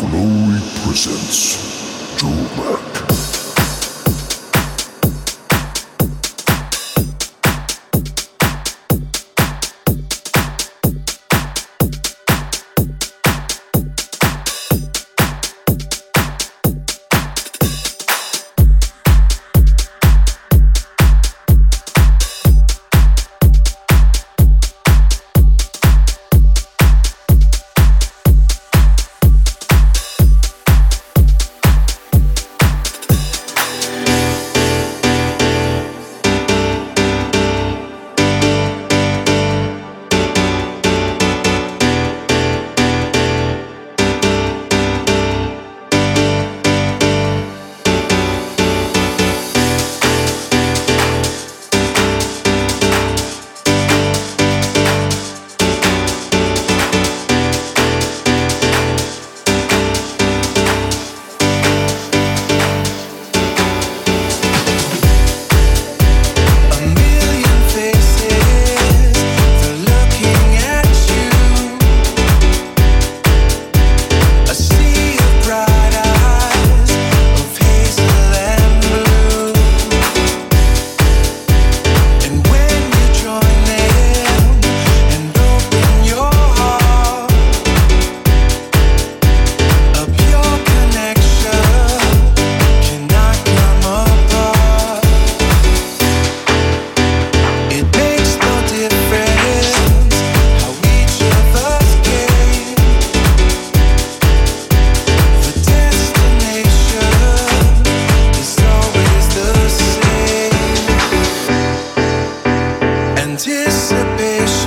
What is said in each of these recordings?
Glory presents Joe Black. anticipation.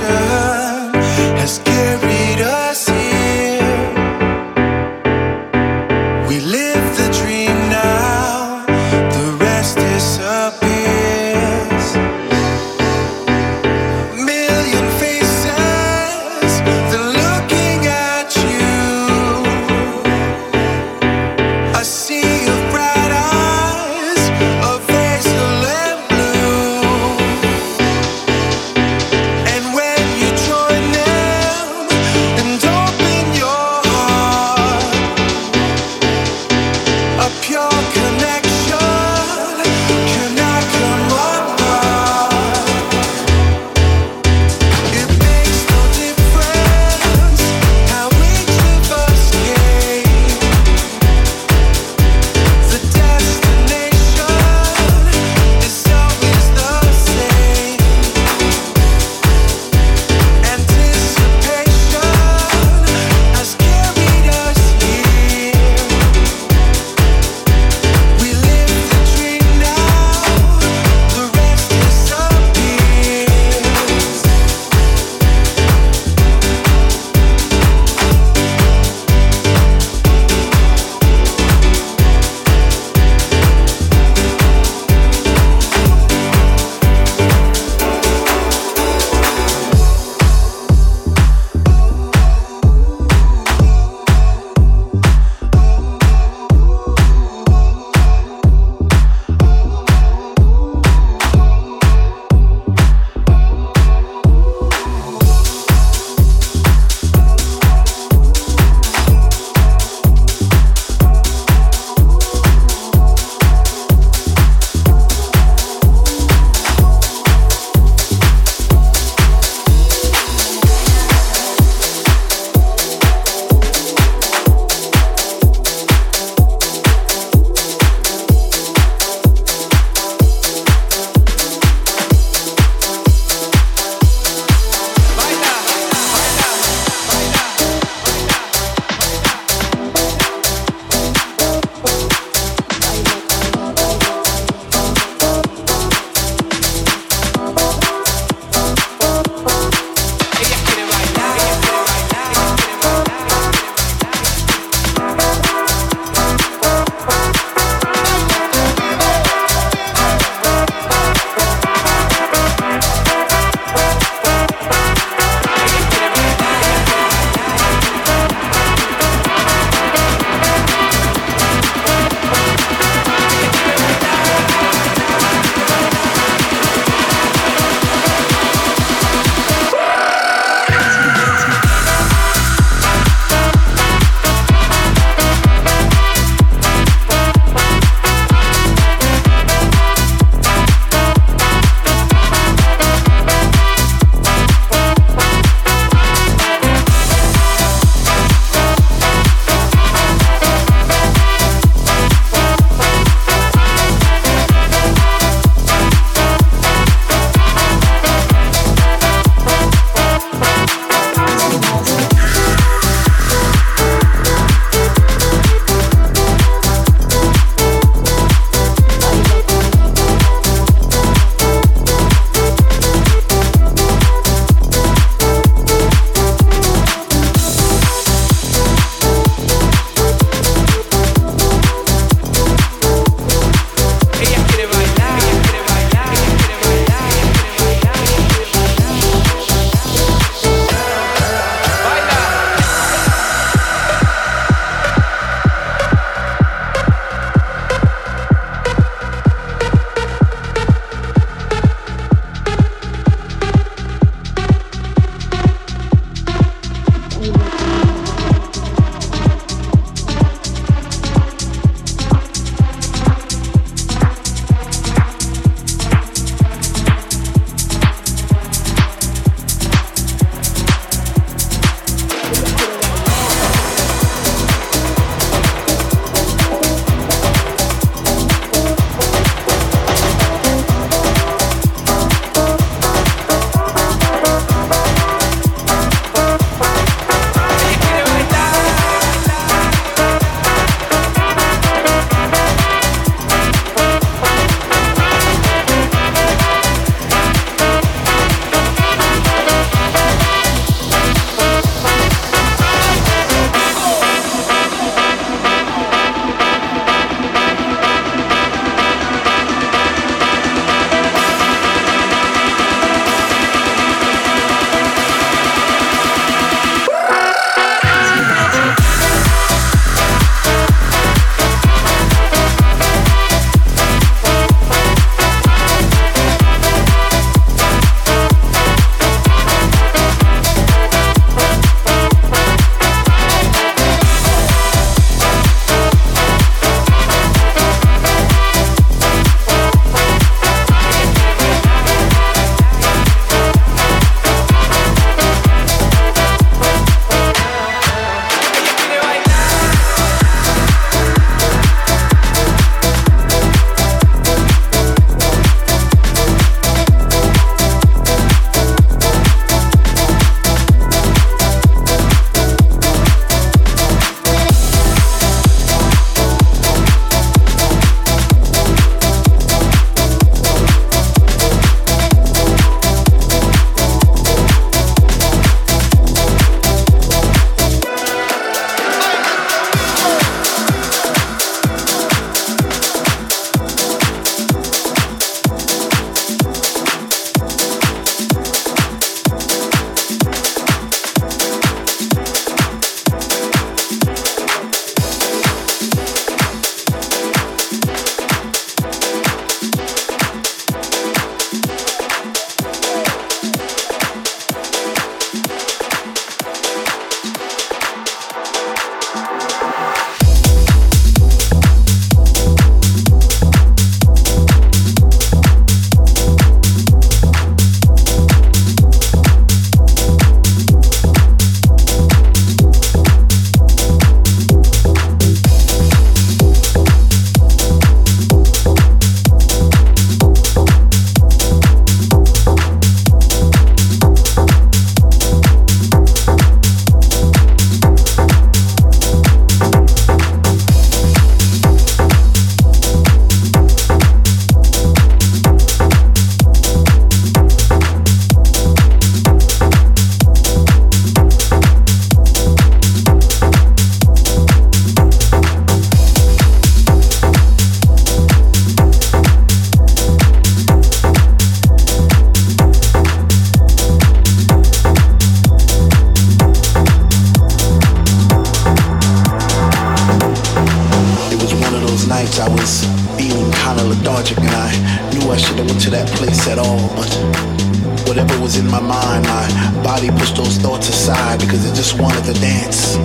just wanted to dance.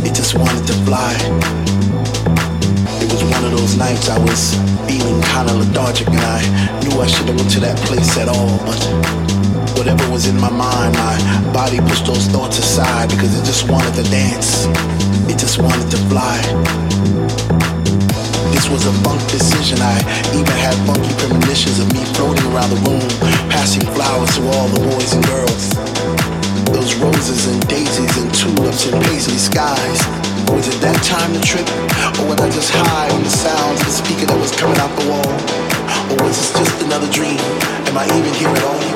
It just wanted to fly. It was one of those nights I was feeling kind of lethargic and I knew I shouldn't went to that place at all, but whatever was in my mind, my body pushed those thoughts aside because it just wanted to dance. It just wanted to fly. This was a funk decision. I even had funky premonitions of me floating around the room, passing flowers to all the boys and girls. Those roses and daisies and tulips and paisley skies. Was it that time to trip? Or was I just high on the sounds of the speaker that was coming out the wall? Or was this just another dream? Am I even here at all?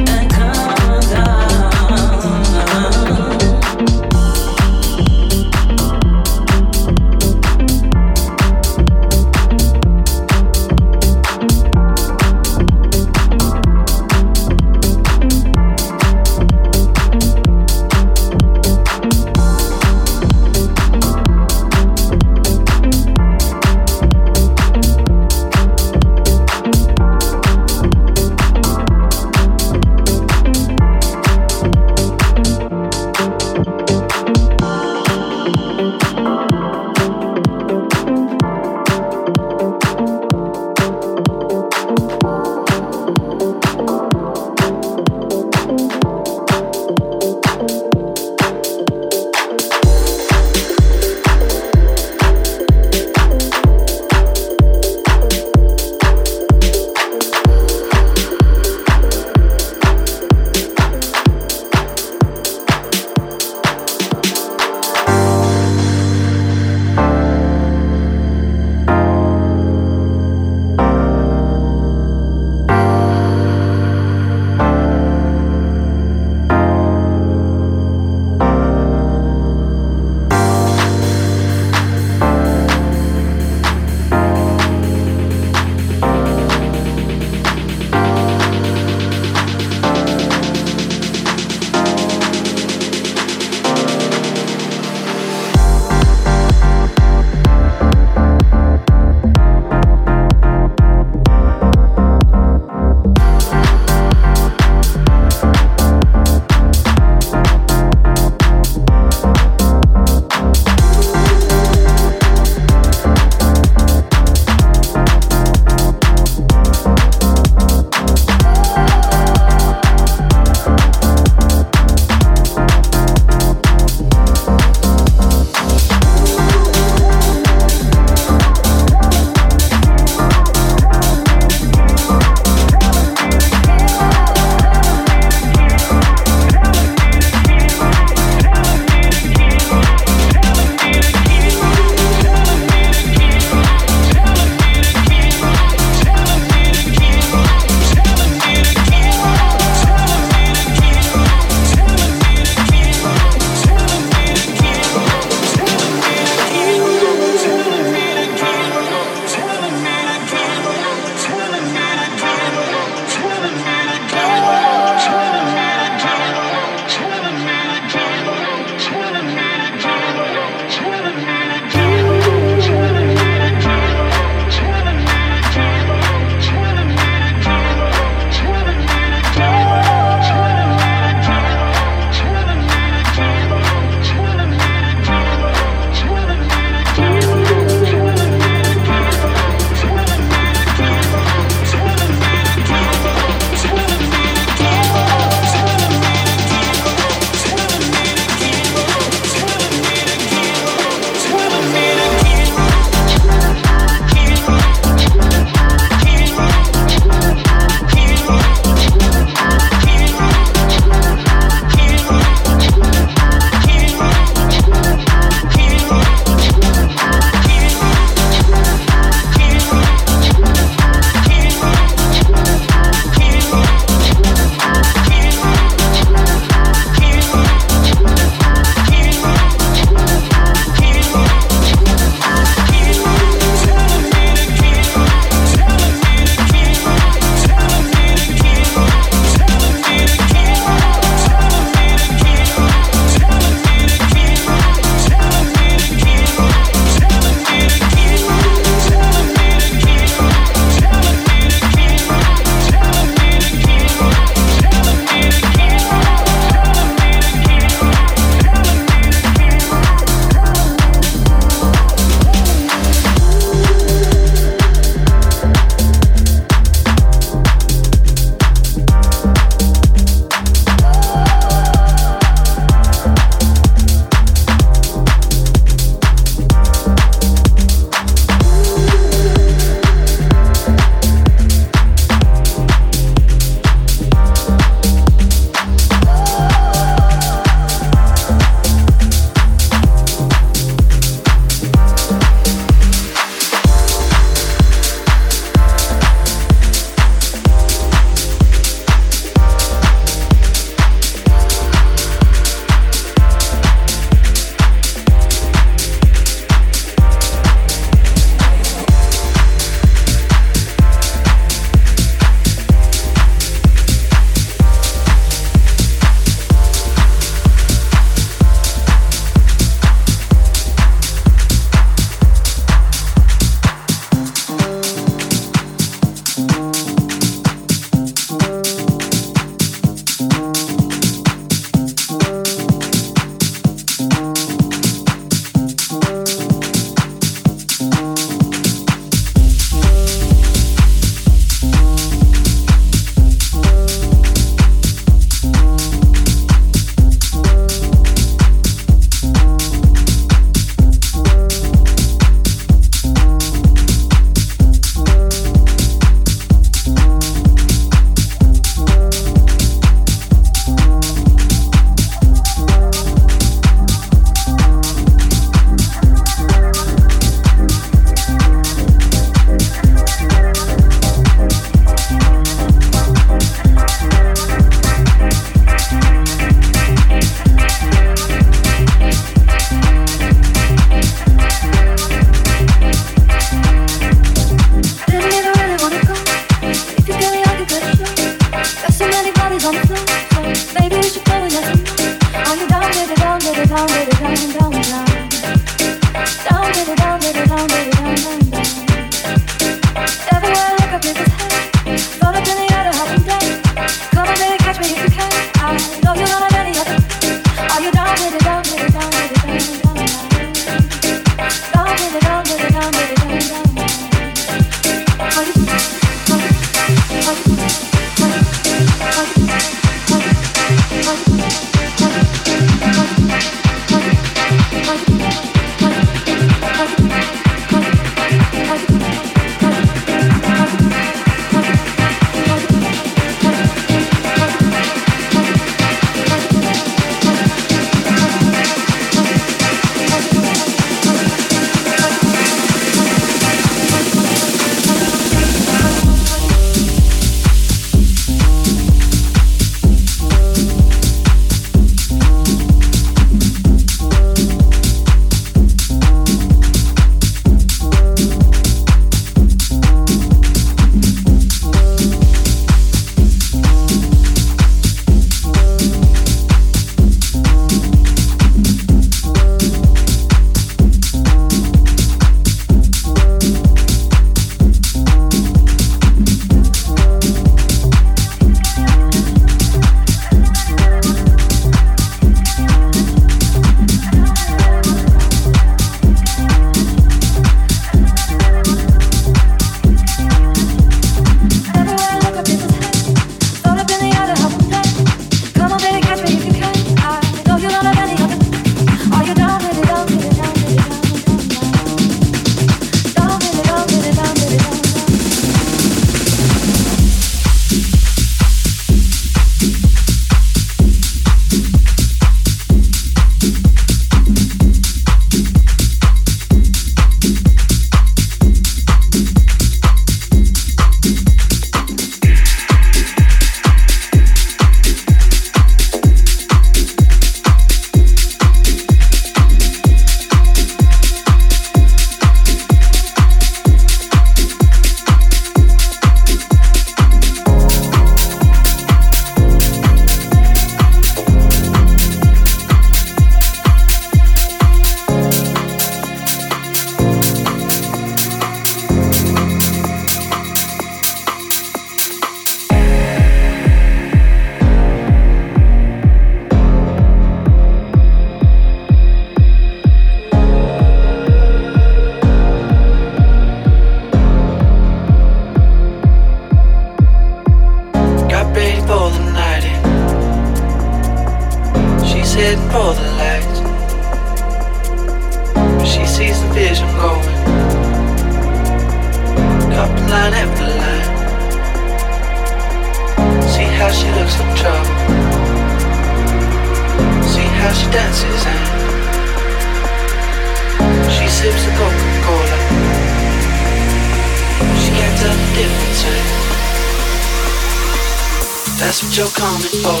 That's what you're coming for.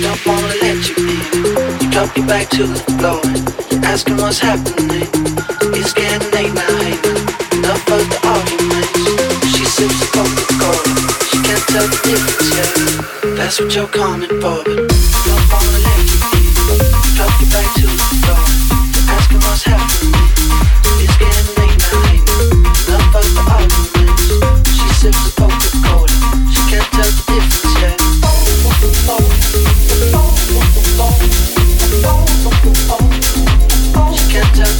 Don't wanna let you in. You drop your back to the floor. Asking what's happening. It's getting late now, hey Enough of the arguments. She sips a Coca-Cola. She can't tell the difference yet. That's what you're coming for. But don't wanna let you in. Drop your back to the floor. Asking what's happening. It's getting late now, hey Enough of the arguments. She sips a Coca-Cola.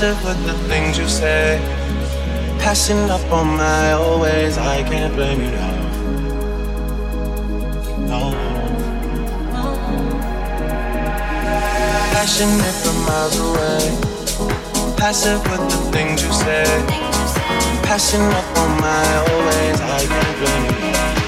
Passive with the things you say. Passing up on my always, I can't blame you now. No. Passionate from miles away. Passive with the things you say. Passing up on my always, I can't blame you now.